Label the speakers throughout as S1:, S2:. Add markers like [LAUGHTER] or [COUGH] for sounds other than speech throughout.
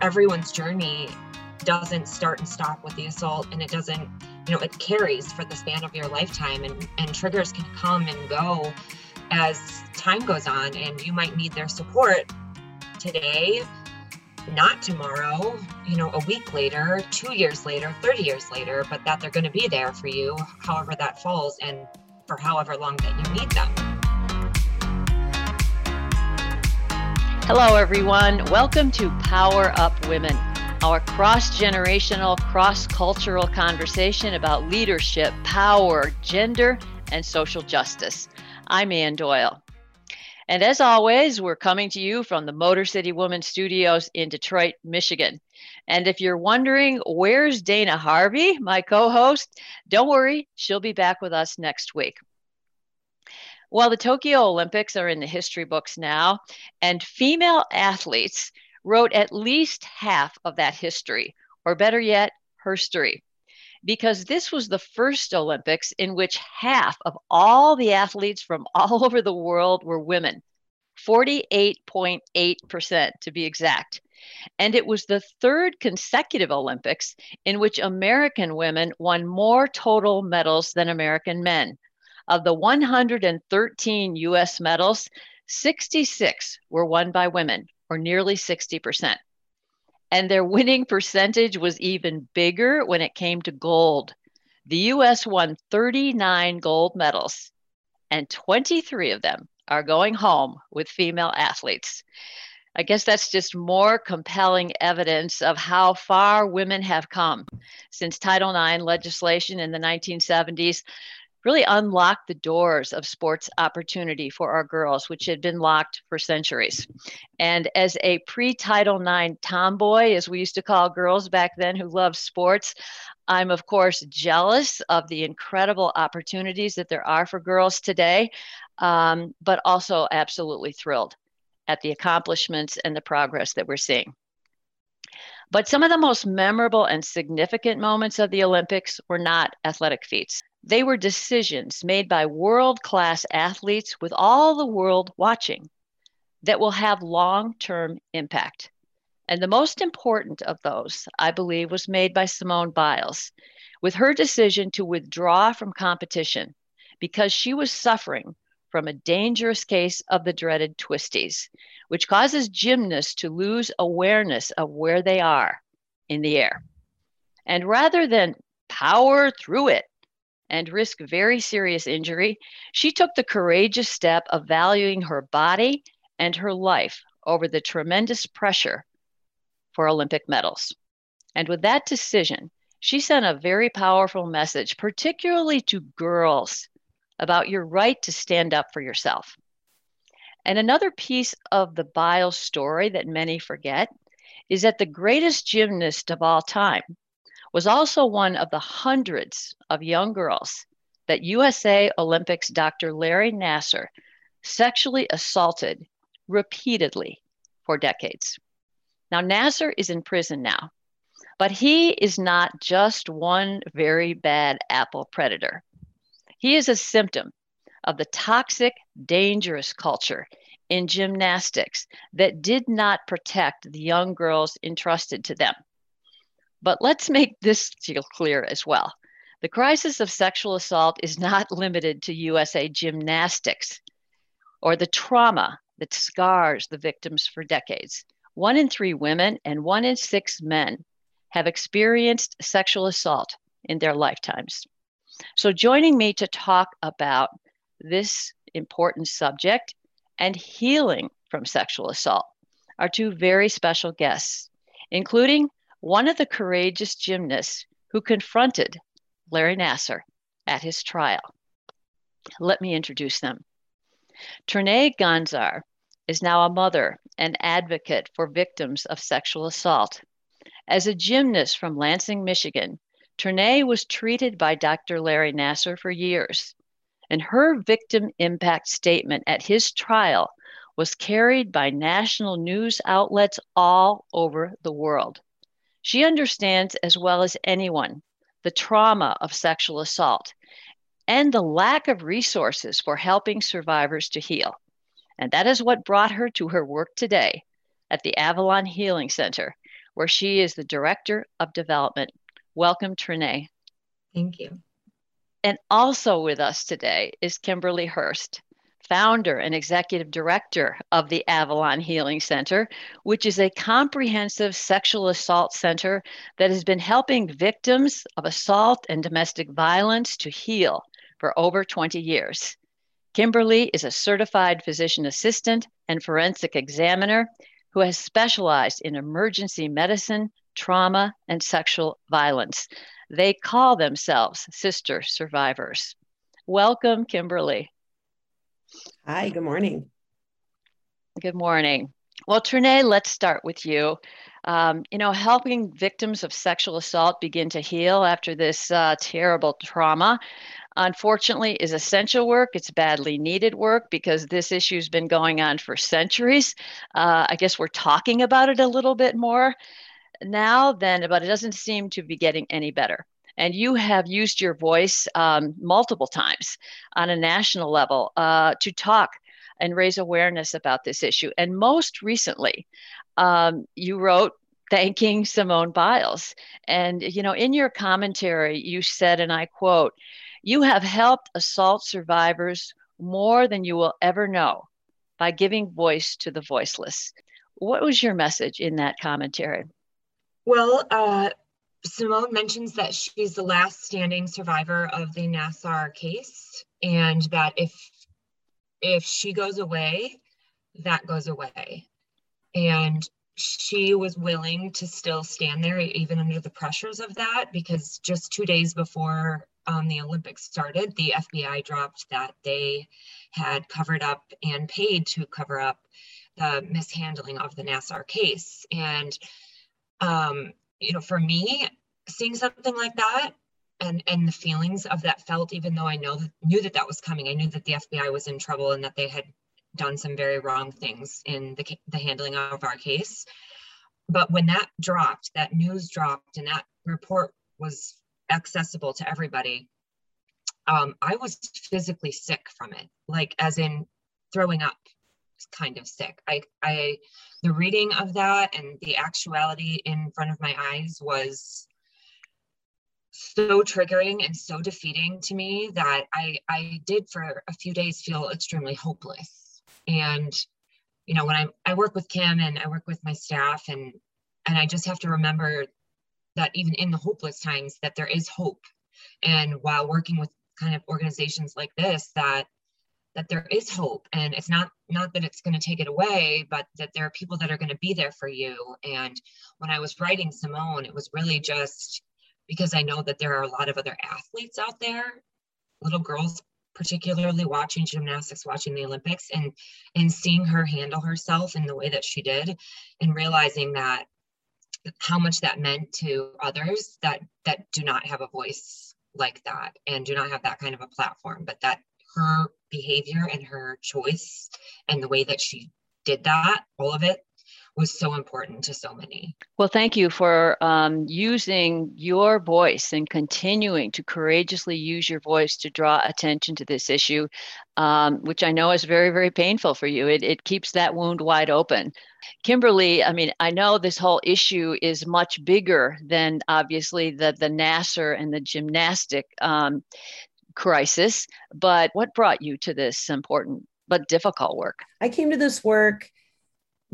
S1: everyone's journey doesn't start and stop with the assault and it doesn't you know it carries for the span of your lifetime and and triggers can come and go as time goes on and you might need their support today not tomorrow you know a week later two years later 30 years later but that they're going to be there for you however that falls and for however long that you need them
S2: hello everyone welcome to power up women our cross generational, cross cultural conversation about leadership, power, gender, and social justice. I'm Ann Doyle. And as always, we're coming to you from the Motor City Woman Studios in Detroit, Michigan. And if you're wondering, where's Dana Harvey, my co host? Don't worry, she'll be back with us next week. Well, the Tokyo Olympics are in the history books now, and female athletes wrote at least half of that history, or better yet, herstory. Because this was the first Olympics in which half of all the athletes from [LAUGHS] all over the world were women, 48.8% to be exact. And it was the third consecutive Olympics in which American women won more total medals than American men. Of the 113 US medals, 66 were won by women, or nearly 60%. And their winning percentage was even bigger when it came to gold. The US won 39 gold medals, and 23 of them are going home with female athletes. I guess that's just more compelling evidence of how far women have come since Title IX legislation in the 1970s really unlocked the doors of sports opportunity for our girls, which had been locked for centuries. And as a pre Title IX tomboy, as we used to call girls back then who loved sports, I'm, of course, jealous of the incredible opportunities that there are for girls today, um, but also absolutely thrilled at the accomplishments and the progress that we're seeing. But some of the most memorable and significant moments of the Olympics were not athletic feats. They were decisions made by world class athletes with all the world watching that will have long term impact. And the most important of those, I believe, was made by Simone Biles with her decision to withdraw from competition because she was suffering from a dangerous case of the dreaded twisties, which causes gymnasts to lose awareness of where they are in the air. And rather than power through it and risk very serious injury, she took the courageous step of valuing her body and her life over the tremendous pressure for Olympic medals. And with that decision, she sent a very powerful message, particularly to girls, about your right to stand up for yourself. And another piece of the Biles story that many forget is that the greatest gymnast of all time, was also one of the hundreds of young girls that USA Olympics Dr. Larry Nassar sexually assaulted repeatedly for decades. Now, Nassar is in prison now, but he is not just one very bad apple predator. He is a symptom of the toxic, dangerous culture in gymnastics that did not protect the young girls entrusted to them. But let's make this clear as well. The crisis of sexual assault is not [LAUGHS] limited to USA gymnastics or the trauma that scars the victims for decades. One in three women and one in six men have experienced sexual assault in their lifetimes. So, joining me to talk about this important subject and healing from sexual assault are two very special guests, including one of the courageous gymnasts who confronted Larry Nassar at his trial. Let me introduce them. Trinea Gonczar is now a mother and advocate for victims of sexual assault. As a gymnast from Lansing, Michigan, Trinea was treated by Dr. Larry Nassar for years, and her victim impact statement at his trial was carried by national news outlets all over the world. She understands as well as anyone the trauma of sexual assault and the lack of resources for helping survivors to heal. And that is what brought her to her work today at the Avalon Healing Center, where she is the Director of Development. Welcome, Trinea.
S1: Thank you.
S2: And also with us today is Kimberly Hurst, founder and executive director of the Avalon Healing Center, which is a comprehensive sexual assault center that has been helping victims of assault and domestic violence to heal for over 20 years. Kimberly is a certified physician assistant and forensic examiner who has specialized in emergency medicine, trauma, and sexual violence. They call themselves sister survivors. Welcome, Kimberly.
S3: Hi, good morning.
S2: Good morning. Well, Trinea, let's start with you. Um, you know, helping victims of sexual assault begin to heal after this uh, terrible trauma, unfortunately, is essential work. It's badly needed work because this issue's been going on for centuries. Uh, I guess we're talking about it a little bit more now than, but it doesn't seem to be getting any better and you have used your voice um, multiple times on a national level uh, to talk and raise awareness about this issue. And most recently, um, you wrote thanking Simone Biles. And, you know, in your commentary, you said, and I quote, you have helped assault survivors more than you will ever know by giving voice to the voiceless. What was your message in that commentary?
S1: Well, uh, Simone mentions that she's the last standing survivor of the Nassar case, and that if if she goes away, that goes away. And she was willing to still stand there even under the pressures of that because just two days before um, the Olympics started, the FBI dropped that they had covered up and paid to cover up the mishandling of the Nassar case. And um, you know, for me, seeing something like that and and the feelings of that felt, even though I know knew that that was coming, I knew that the FBI was in trouble and that they had done some very wrong things in the the handling of our case. But when that dropped, that news dropped, and that report was accessible to everybody, um, I was physically sick from it, like as in throwing up kind of sick. I, I, the reading of that and the actuality in front of my eyes was so triggering and so defeating to me that I, I did for a few days feel extremely hopeless. And, you know, when I, I work with Kim and I work with my staff and, and I just have to remember that even in the hopeless times that there is hope. And while working with kind of organizations like this, that that there is hope and it's not not that it's going to take it away but that there are people that are going to be there for you. And when i was writing simone it was really just because i know that there are a lot of other athletes out there little girls particularly watching gymnastics watching the olympics and and seeing her handle herself in the way that she did and realizing that how much that meant to others that that do not have a voice like that and do not have that kind of a platform but that her behavior and her choice and the way that she did that, all of it, was so important to so many.
S2: Well, thank you for um, using your voice and continuing to courageously use your voice to draw attention to this issue, um, which I know is very, very painful for you. It, it keeps that wound wide open. Kimberly, I mean, I know this whole issue is much bigger than obviously the, the Nassar and the gymnastic. Um, crisis, but what brought you to this important but difficult work?
S3: I came to this work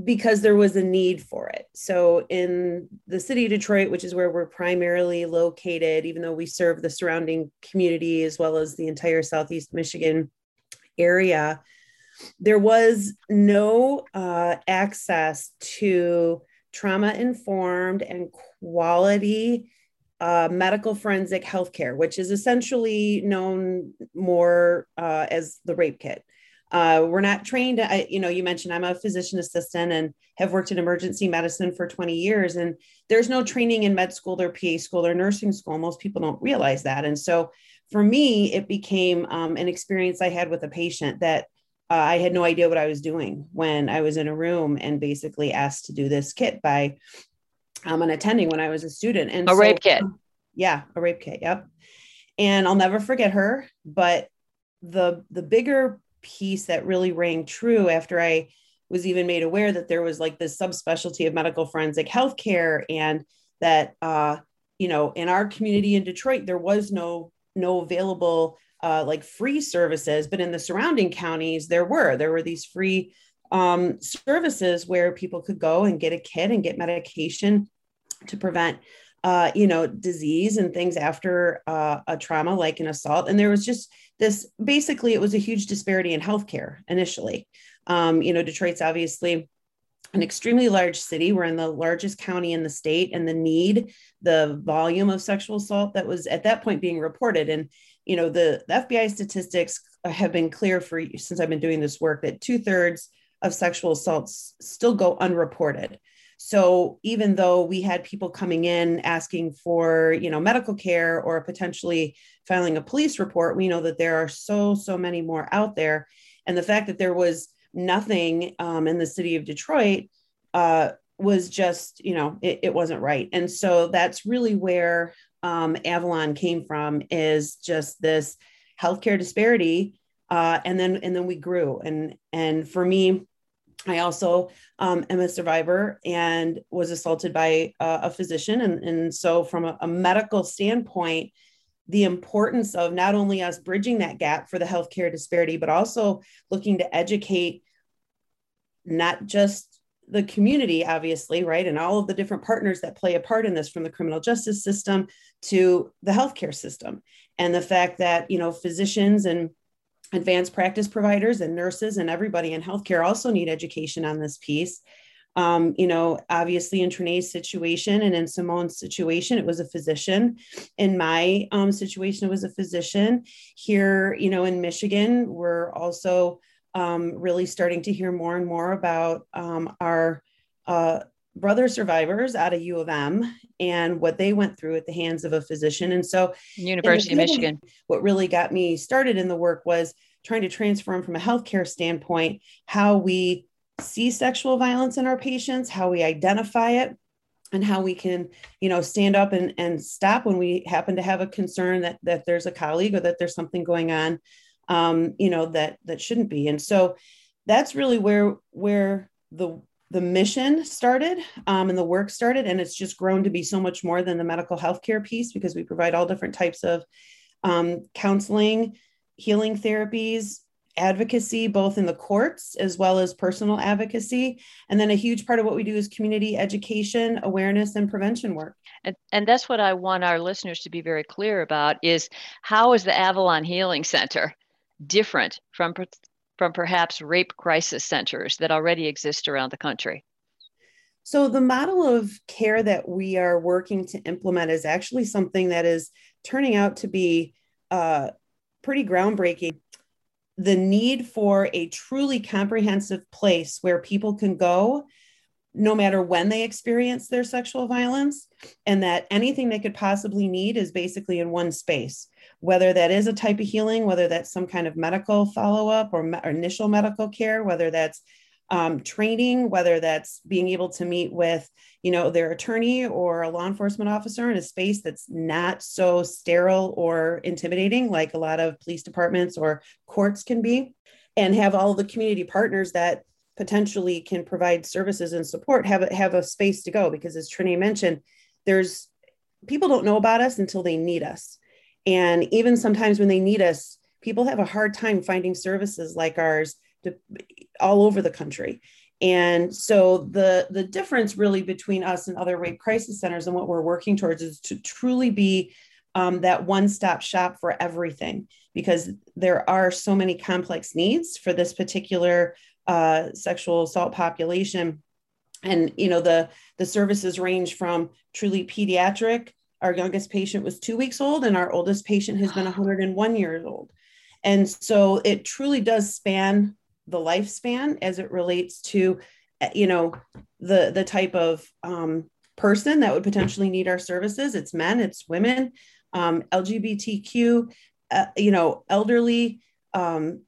S3: because there was a need for it. So, in the city of Detroit, which is where we're primarily located, even though we serve the surrounding community as well as the entire Southeast Michigan area, there was no uh, access to trauma informed and quality uh, medical forensic healthcare, which is essentially known more uh, as the rape kit. Uh, we're not trained. I, you know, you mentioned I'm a physician assistant and have worked in emergency medicine for 20 years, and there's no training in med school or PA school or nursing school. Most people don't realize that, and so for me, it became um, an experience I had with a patient that uh, I had no idea what I was doing when I was in a room and basically asked to do this kit by um, an attending when I was a student. And
S2: a so, rape kit.
S3: Yeah, a rape kit. Yep. And I'll never forget her. But the the bigger piece that really rang true after I was even made aware that there was like this subspecialty of medical forensic healthcare and that uh, you know in our community in detroit there was no no available uh, like free services but in the surrounding counties there were there were these free um, services where people could go and get a kit and get medication to prevent uh, you know disease and things after uh, a trauma like an assault and there was just this basically it was a huge disparity in healthcare initially um, you know detroit's obviously an extremely large city. We're in the largest county in the state, and the need, the volume of sexual assault that was at that point being reported. And, you know, the, the FBI statistics have been clear for since I've been doing this work that two thirds of sexual assaults still go unreported. So even though we had people coming in asking for, you know, medical care or potentially filing a police report, we know that there are so, so many more out there. And the fact that there was nothing um, in the city of Detroit uh, was just, you know, it, it, wasn't right. And so that's really where um, Avalon came from is just this healthcare disparity. Uh, and then and then we grew. And and for me, I also um, am a survivor and was assaulted by uh, a physician. And, and so from a, a medical standpoint, the importance of not only us bridging that gap for the healthcare disparity, but also looking to educate not just the community, obviously, right? And all of the different partners that play a part in this from the criminal justice system to the healthcare system. And the fact that, you know, physicians and advanced practice providers and nurses and everybody in healthcare also need education on this piece. Um, you know, obviously in Trinea's situation and in Simone's situation, it was a physician. In my um, situation, it was a physician. Here, you know, in Michigan, we're also um, really starting to hear more and more about um, our uh, brother survivors out of U of M and what they went through at the hands of a physician. And so,
S2: University of Michigan.
S3: What really got me started in the work was trying to transform from a healthcare standpoint how we see sexual violence in our patients, how we identify it, and how we can you know stand up and, and stop when we happen to have a concern that that there's a colleague or that there's something going on um, you know that that shouldn't be and so that's really where where the the mission started um, and the work started and it's just grown to be so much more than the medical healthcare piece because we provide all different types of um, counseling healing therapies advocacy both in the courts as well as personal advocacy. And then a huge part of what we do is community education awareness and prevention work.
S2: And, and that's what i want our listeners to be very clear about is how is the avalon healing center different from, from perhaps rape crisis centers that already exist around the country?
S3: So, the model of care that we are working to implement is actually something that is turning out to be uh, pretty groundbreaking. The need for a truly comprehensive place where people can go no matter when they experience their sexual violence, and that anything they could possibly need is basically in one space whether that is a type of healing, whether that's some kind of medical follow up or, me- or, initial medical care, whether that's um, training, whether that's being able to meet with, you know, their attorney or a law enforcement officer in a space that's not so sterile or intimidating, like a lot of police departments or courts can be, and have all the community partners that potentially can provide services and support have a, have a space to go. Because as Trinea mentioned, there's people don't know about us until they need us and even sometimes when they need us, people have a hard time finding services like ours to, all over the country. And so the the difference really between us and other rape crisis centers and what we're working towards is to truly be um, that one-stop shop for everything because there are so many complex needs for this particular uh, sexual assault population and you know the the services range from truly pediatric our youngest patient was two weeks old, and our oldest patient has been 101 years old. And so it truly does span the lifespan as it relates to, eh, you know, the the type of um, person that would potentially need our services. It's men, it's women, um, LGBTQ, uh, you know, elderly, um,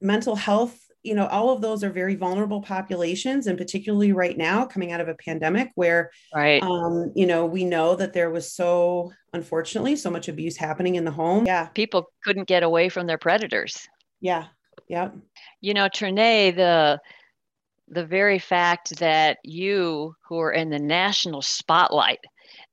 S3: mental health you know all of those are very vulnerable populations and particularly right now coming out of a pandemic where
S2: right.
S3: um you know we know that there was so unfortunately so much abuse happening in the home. Yeah.
S2: People couldn't get away from their predators.
S3: Yeah. Yeah
S2: you know Trinea the the very fact that you, who are in the national spotlight,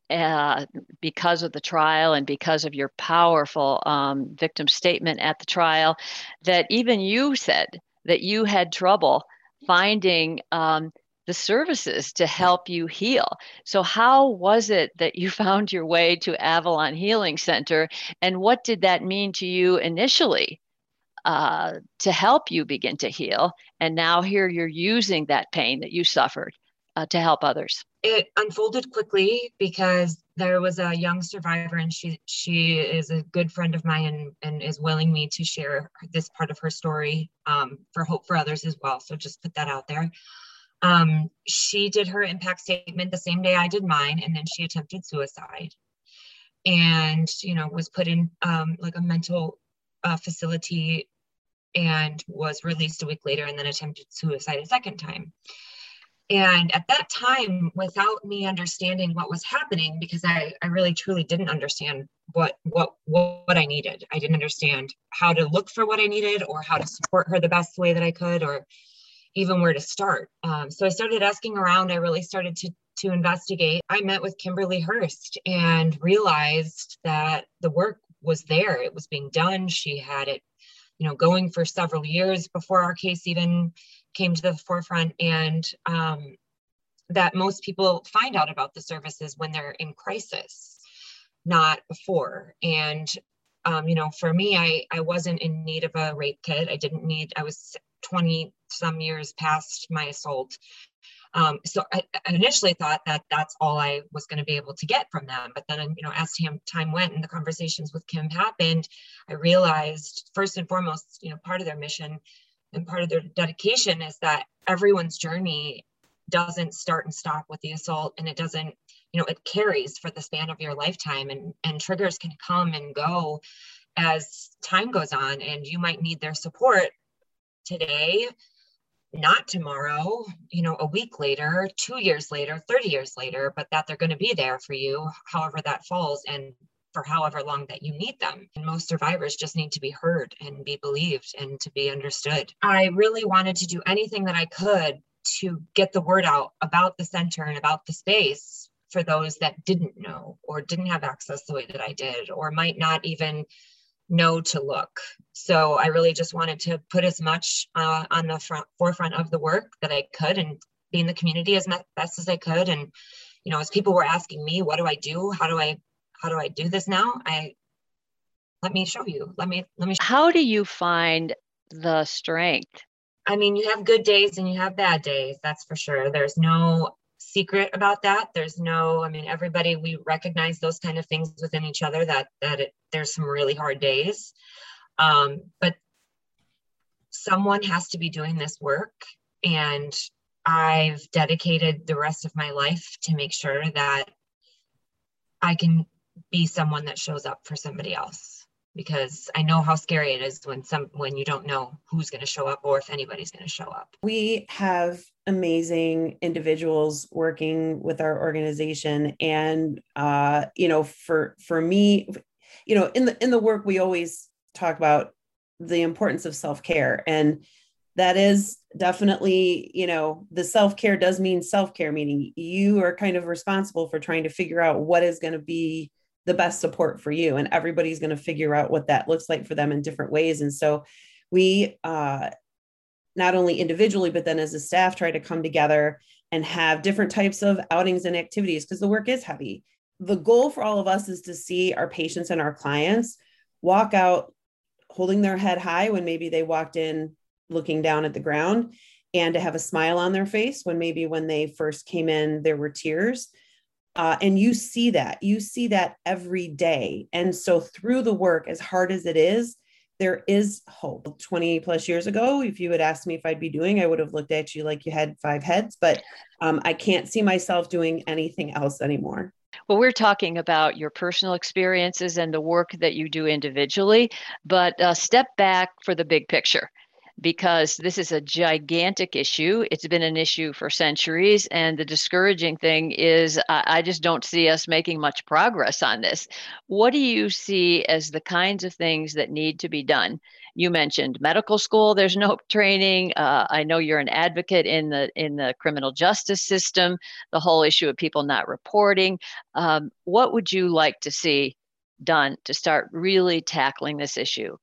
S2: uh, because of the trial and because of your powerful um, victim statement at the trial, that even you said that you had trouble finding um, the services to help you heal. So, how was it that you [LAUGHS] found your way to Avalon Healing Center, and what did that mean to you initially? Uh, to help you begin to heal. And now here you're using that pain that you suffered uh, to help others.
S1: It unfolded quickly because there was a young survivor, and she she is a good friend of mine, and, and is willing me to share this part of her story um, for hope for others as well. So just put that out there. Um, she did her impact statement the same day I did mine, and then she attempted suicide, and you know was put in um, like a mental uh, facility and was released a week later and then attempted suicide a second time. And at that time, without me understanding what was happening, because I, I really truly didn't understand what, what what I needed. I didn't understand how to look for what I needed or how to support her the best way that I could or even where to start. Um, so I started asking around. I really started to to investigate. I met with Kimberly Hurst and realized that the work was there. It was being done. She had it you know going for several years before our case even came to the forefront. And um, that most people find out about the services when they're in crisis not before. And um, you know for me I, I wasn't in need of a rape kit. I didn't need i was 20 some years past my assault um, so I, I, initially thought that that's all I was going to be able to get from them. But then, you know, as time, went and the conversations with Kim happened, I realized first and foremost, you know, part of their mission and part of their dedication is that everyone's journey doesn't start and stop with the assault and it doesn't you know it carries for the span of your lifetime and and triggers can come and go as time goes on and you might need their support today not tomorrow, you know, a week later, two years later, 30 years later, but that they're going to be there for you, however that falls, and for however long that you need them. And most survivors just need to be heard and be believed and to be understood. I really wanted to do anything that I could to get the word out about the center and about the space for those that didn't know or didn't have access the way that I did, or might not even know to look. So I really just wanted to put as much uh, on the front forefront of the work that I could and be in the community as best as I could. And, you know, as people were asking me, what do I do? How do I, how do I do this now? I, let me show you. Let me, let me.
S2: Show How do you find the strength?
S1: I mean, you have good days and you have bad days. That's for sure. There's no secret about that. There's no i mean everybody we recognize those kind of things within each other that that it, there's some really hard days. Um, but someone has to be doing this work and i've dedicated the rest of my life to make sure that i can be someone that shows up for somebody else because I know how scary it is when some when you don't know who's going to show up or if anybody's going to show up.
S3: We have amazing individuals working with our organization and uh you know for for me you know in the in the work we always talk about the importance of self-care and that is definitely you know the self-care does mean self-care meaning you are kind of responsible for trying to figure out what is going to be the best support for you and everybody's going to figure out what that looks like for them in different ways and so we uh, not only individually but then as a staff try to come together and have different types of outings and activities because the work is heavy. The goal for all of us is to see our patients and our clients walk out holding their head high when maybe they walked in looking down at the ground and to have a smile on their face when maybe when they first came in there were tears uh, and you see that, you see that every day. And so through the work, as hard as it is, there is hope. 20 plus years ago, if you had asked me if I'd be doing, I would have looked at you like you had five heads, but um, I can't see myself doing anything else anymore.
S2: Well, we're talking about your personal experiences and the work that you do individually, but uh, step back for the big picture because this is a gigantic issue. It's been an issue for centuries. And the discouraging thing is, I just don't see us making much progress on this. What do you see as the kinds of things that need to be done You mentioned medical school. There's no [LAUGHS] training. Uh, I know you're an advocate in the in the criminal justice system. The whole issue of people not reporting. Um, what would you like to see done to start really tackling this issue?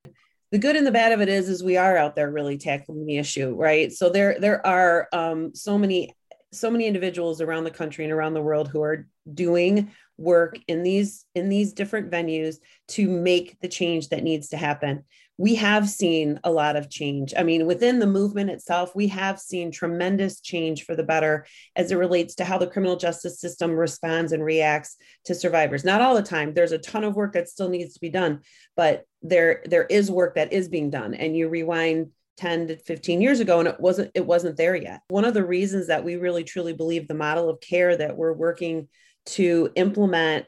S3: The good and the bad of it is is we are out there really tackling the issue right? So there there are um, so many so many individuals around the country and around the world who are doing work in these in these different venues to make the change that needs to happen we have seen a lot of change. I mean within the movement itself we have seen tremendous change for the better as it relates to how the criminal justice system responds and reacts to survivors. Not all the time. There's a ton of work that still needs to be done but there there is work that is being done. And you rewind 10 to 15 years ago and it wasn't it wasn't there yet. One of the reasons that we really truly believe the model of care that we're working to implement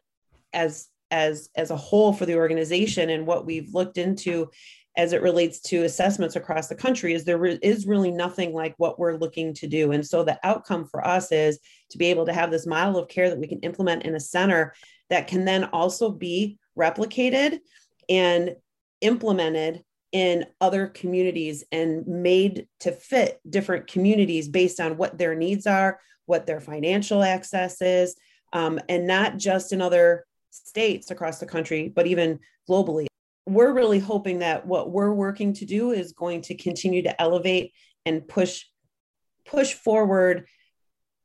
S3: as as as a whole for the organization and what we've looked into as it relates to assessments across the country is there re- is really nothing like what we're looking to do and so the outcome for us is to be able to have this model of care that we can implement in a center that can then also be replicated and implemented in other communities and made to fit different communities based on what their needs are, what their financial access is, um, and not just in other states across the country, but even globally. We're really hoping that what we're working to do is going to continue to elevate and push push forward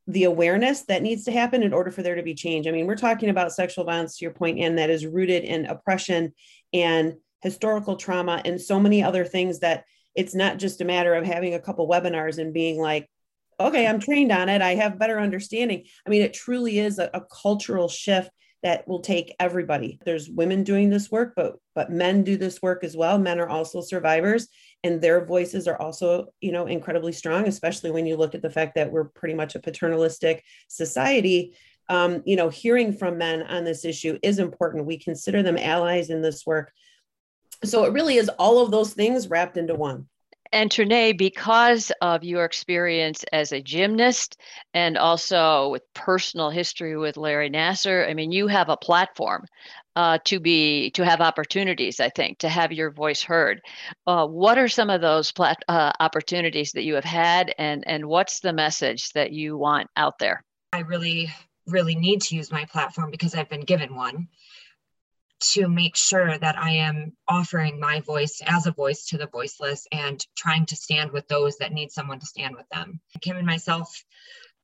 S3: the awareness that needs to happen in order for there to be change. I mean, we're talking about sexual violence to your point, and that is rooted in oppression and historical trauma and so many other things that it's not just a matter of having a couple webinars and being like okay i'm trained on it i have better understanding i mean it truly is a, a cultural shift that will take everybody. There's women doing this work but but men do this work as well. Men are also survivors and their voices are also you know incredibly strong especially when you look at the fact that we're pretty much a paternalistic society. Um, you know hearing from men on this issue is important. We consider them allies in this work. So it really is all of those things wrapped into one.
S2: And Trinea, because of your experience as a gymnast and also with personal history with Larry Nassar, I mean, you have a platform uh, to be to have opportunities. I think to have your voice heard. Uh, what are some of those plat- uh, opportunities that you have had, and and what's the message that you want out there?
S1: I really, really need to use my platform because I've been given one to make sure that I am offering my voice as a voice to the voiceless and trying to stand with those that need someone to stand with them. Kim and myself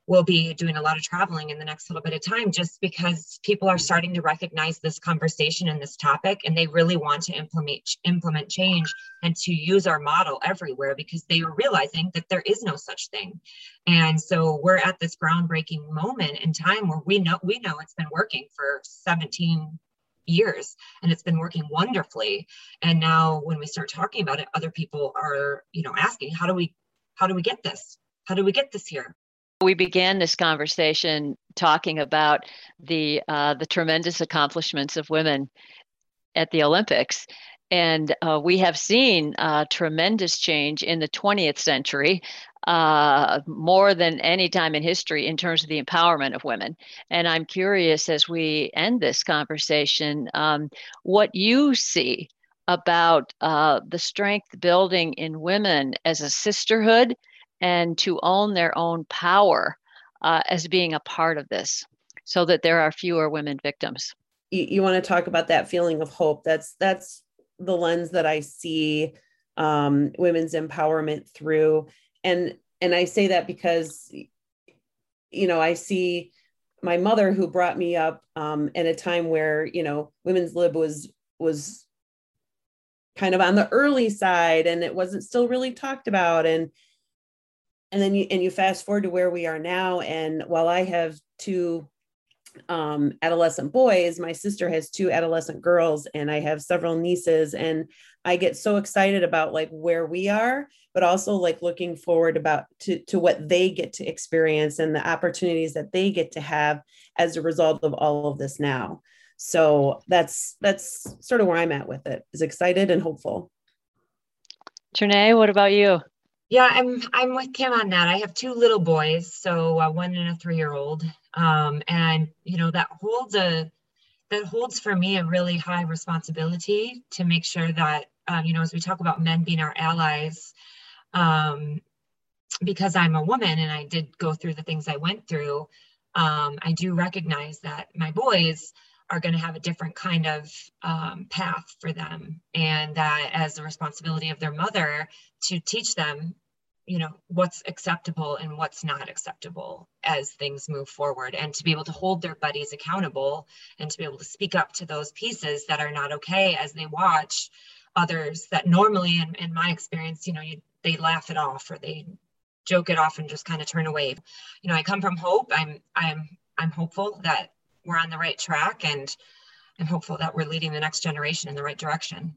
S1: will be doing a lot of traveling in the next little bit of time just because people are starting to recognize this conversation and this topic and they really want to implement implement change and to use our model everywhere because they are realizing that there is no such thing and so we're at this groundbreaking moment in time where we know we know it's been working for 17 years and it's been working wonderfully. And now when we start talking about it other people are you know asking how do we how do we get this? How do we get this here?
S2: We began this conversation talking about the uh, the tremendous accomplishments of women at the Olympics, and uh, we have seen uh, tremendous change in the 20th century uh, more than any time in history in terms of the empowerment of women. And I'm curious as we end this conversation, um, what you see about uh, the strength building in women as a sisterhood and to own their own power uh, as being a part of this so that there are fewer women victims.
S3: You, you want to talk about that feeling of hope. That's that's the lens that I see um, women's empowerment through and and i say that because you know i see my mother who brought me up um, at a time where you know women's lib was was kind of on the early side and it wasn't still really talked about. And and then you and you fast forward to where we are now. And while i have two um, adolescent boys my sister has two adolescent girls and i have several nieces and i get so excited about like where we are but also like looking forward about to, to what they get to experience and the opportunities that they get to have as a result of all of this now. So that's that's sort of where i'm at with it is excited and hopeful.
S2: Trinea, what about you?
S1: Yeah i'm i'm with kim on that. I have two little boys so uh, one and a three year old um, and you know that holds a that holds for me a really high responsibility to make sure that um, you know, as we talk about men being our allies, um, because I'm a woman and I did go through the things I went through, um, I do recognize that my boys are going to have a different kind of um, path for them, and that as a responsibility of their mother to teach them, you know, what's acceptable and what's not acceptable as things move forward, and to be able to hold their buddies accountable and to be able to speak up to those pieces that are not okay as they watch others that normally, in, in my experience, you know, you, they laugh it off or they joke it off and just kind of turn away. You know, I come from hope. I'm I'm I'm hopeful that we're on the right track and I'm hopeful that we're leading the next generation in the right direction.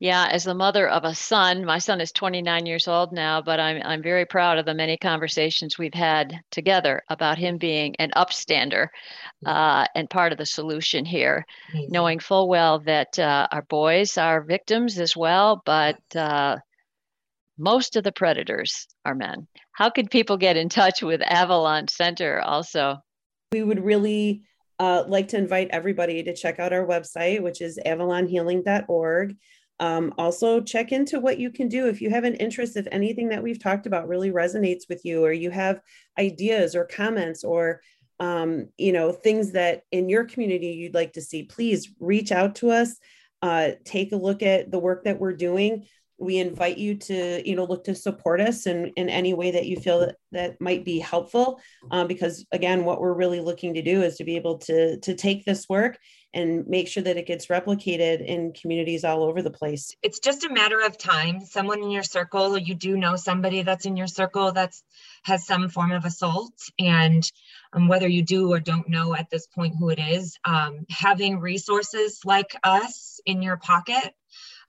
S2: Yeah, as the mother of a son, my son is 29 years old now, but I'm I'm very proud of the many conversations we've had together about him being an upstander uh, and part of the solution here, Amazing. knowing full well that uh, our boys are victims as well, but uh, most of the predators are men. How could people get in touch with Avalon Center also?
S3: We would really uh, like to invite everybody to check out our website, which is avalonhealing.org. Um, also, check into what you can do if you have an interest, if anything that we've talked about really resonates with you, or you have ideas or comments or um, you know things that in your community you'd like to see. Please reach out to us. Uh, take a look at the work that we're doing we invite you to you know look to support us in, in any way that you feel that, that might be helpful um, because again what we're really looking to do is to be able to to take this work and make sure that it gets replicated in communities all over the place.
S1: It's just a matter of time. Someone in your circle you do know somebody that's in your circle that's has some form of assault and um, whether you do or don't know at this point who it is um, having resources like us in your pocket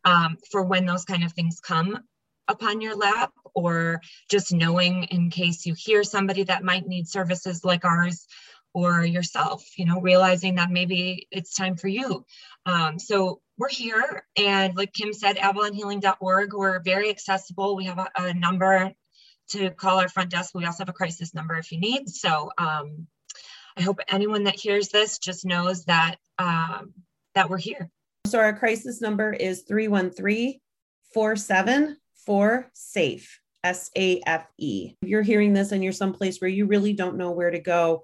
S1: um, for when those kind of things come upon your lap or just knowing in case you hear somebody that might need services like ours or yourself you know realizing that maybe it's time for you. Um, so we're here and like kim said avalonhealing.org we're very accessible. We have a, a, number to call our front desk. We also have a crisis number if you need. So um, i hope anyone that hears this just knows that um, that we're here.
S3: So our crisis number is 313 474 SAFE, S A F E. If you're hearing this and you're someplace where you really don't know where to go,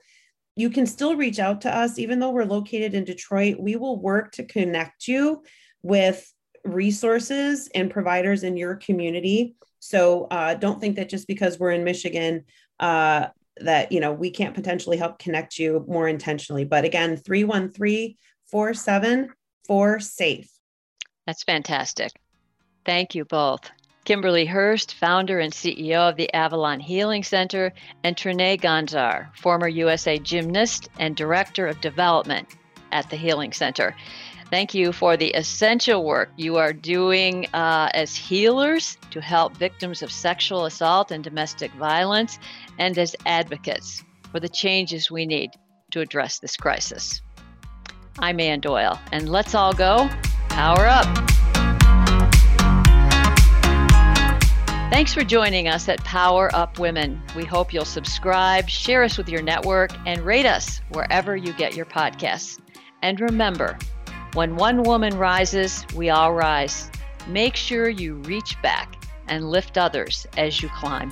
S3: you can still reach out to us. Even though we're located in Detroit, we will work to connect you with resources and providers in your community. So uh, don't think that just because we're in Michigan, uh, that you know we can't potentially help connect you more intentionally. But again, 313 47 for safe.
S2: That's fantastic. Thank you both. Kimberly Hurst, founder and CEO of the Avalon Healing Center, and Trinea Gonczar, former USA gymnast and director of development at the Healing Center. Thank you for the essential work you are doing uh, as healers to help victims of sexual assault and domestic violence, and as advocates for the changes we need to address this crisis. I'm Ann Doyle, and let's all go power up. Thanks for joining us at Power Up Women. We hope you'll subscribe, share us with your network, and rate us wherever you get your podcasts. And remember, when one woman rises, we all rise. Make sure you reach back and lift others as you climb.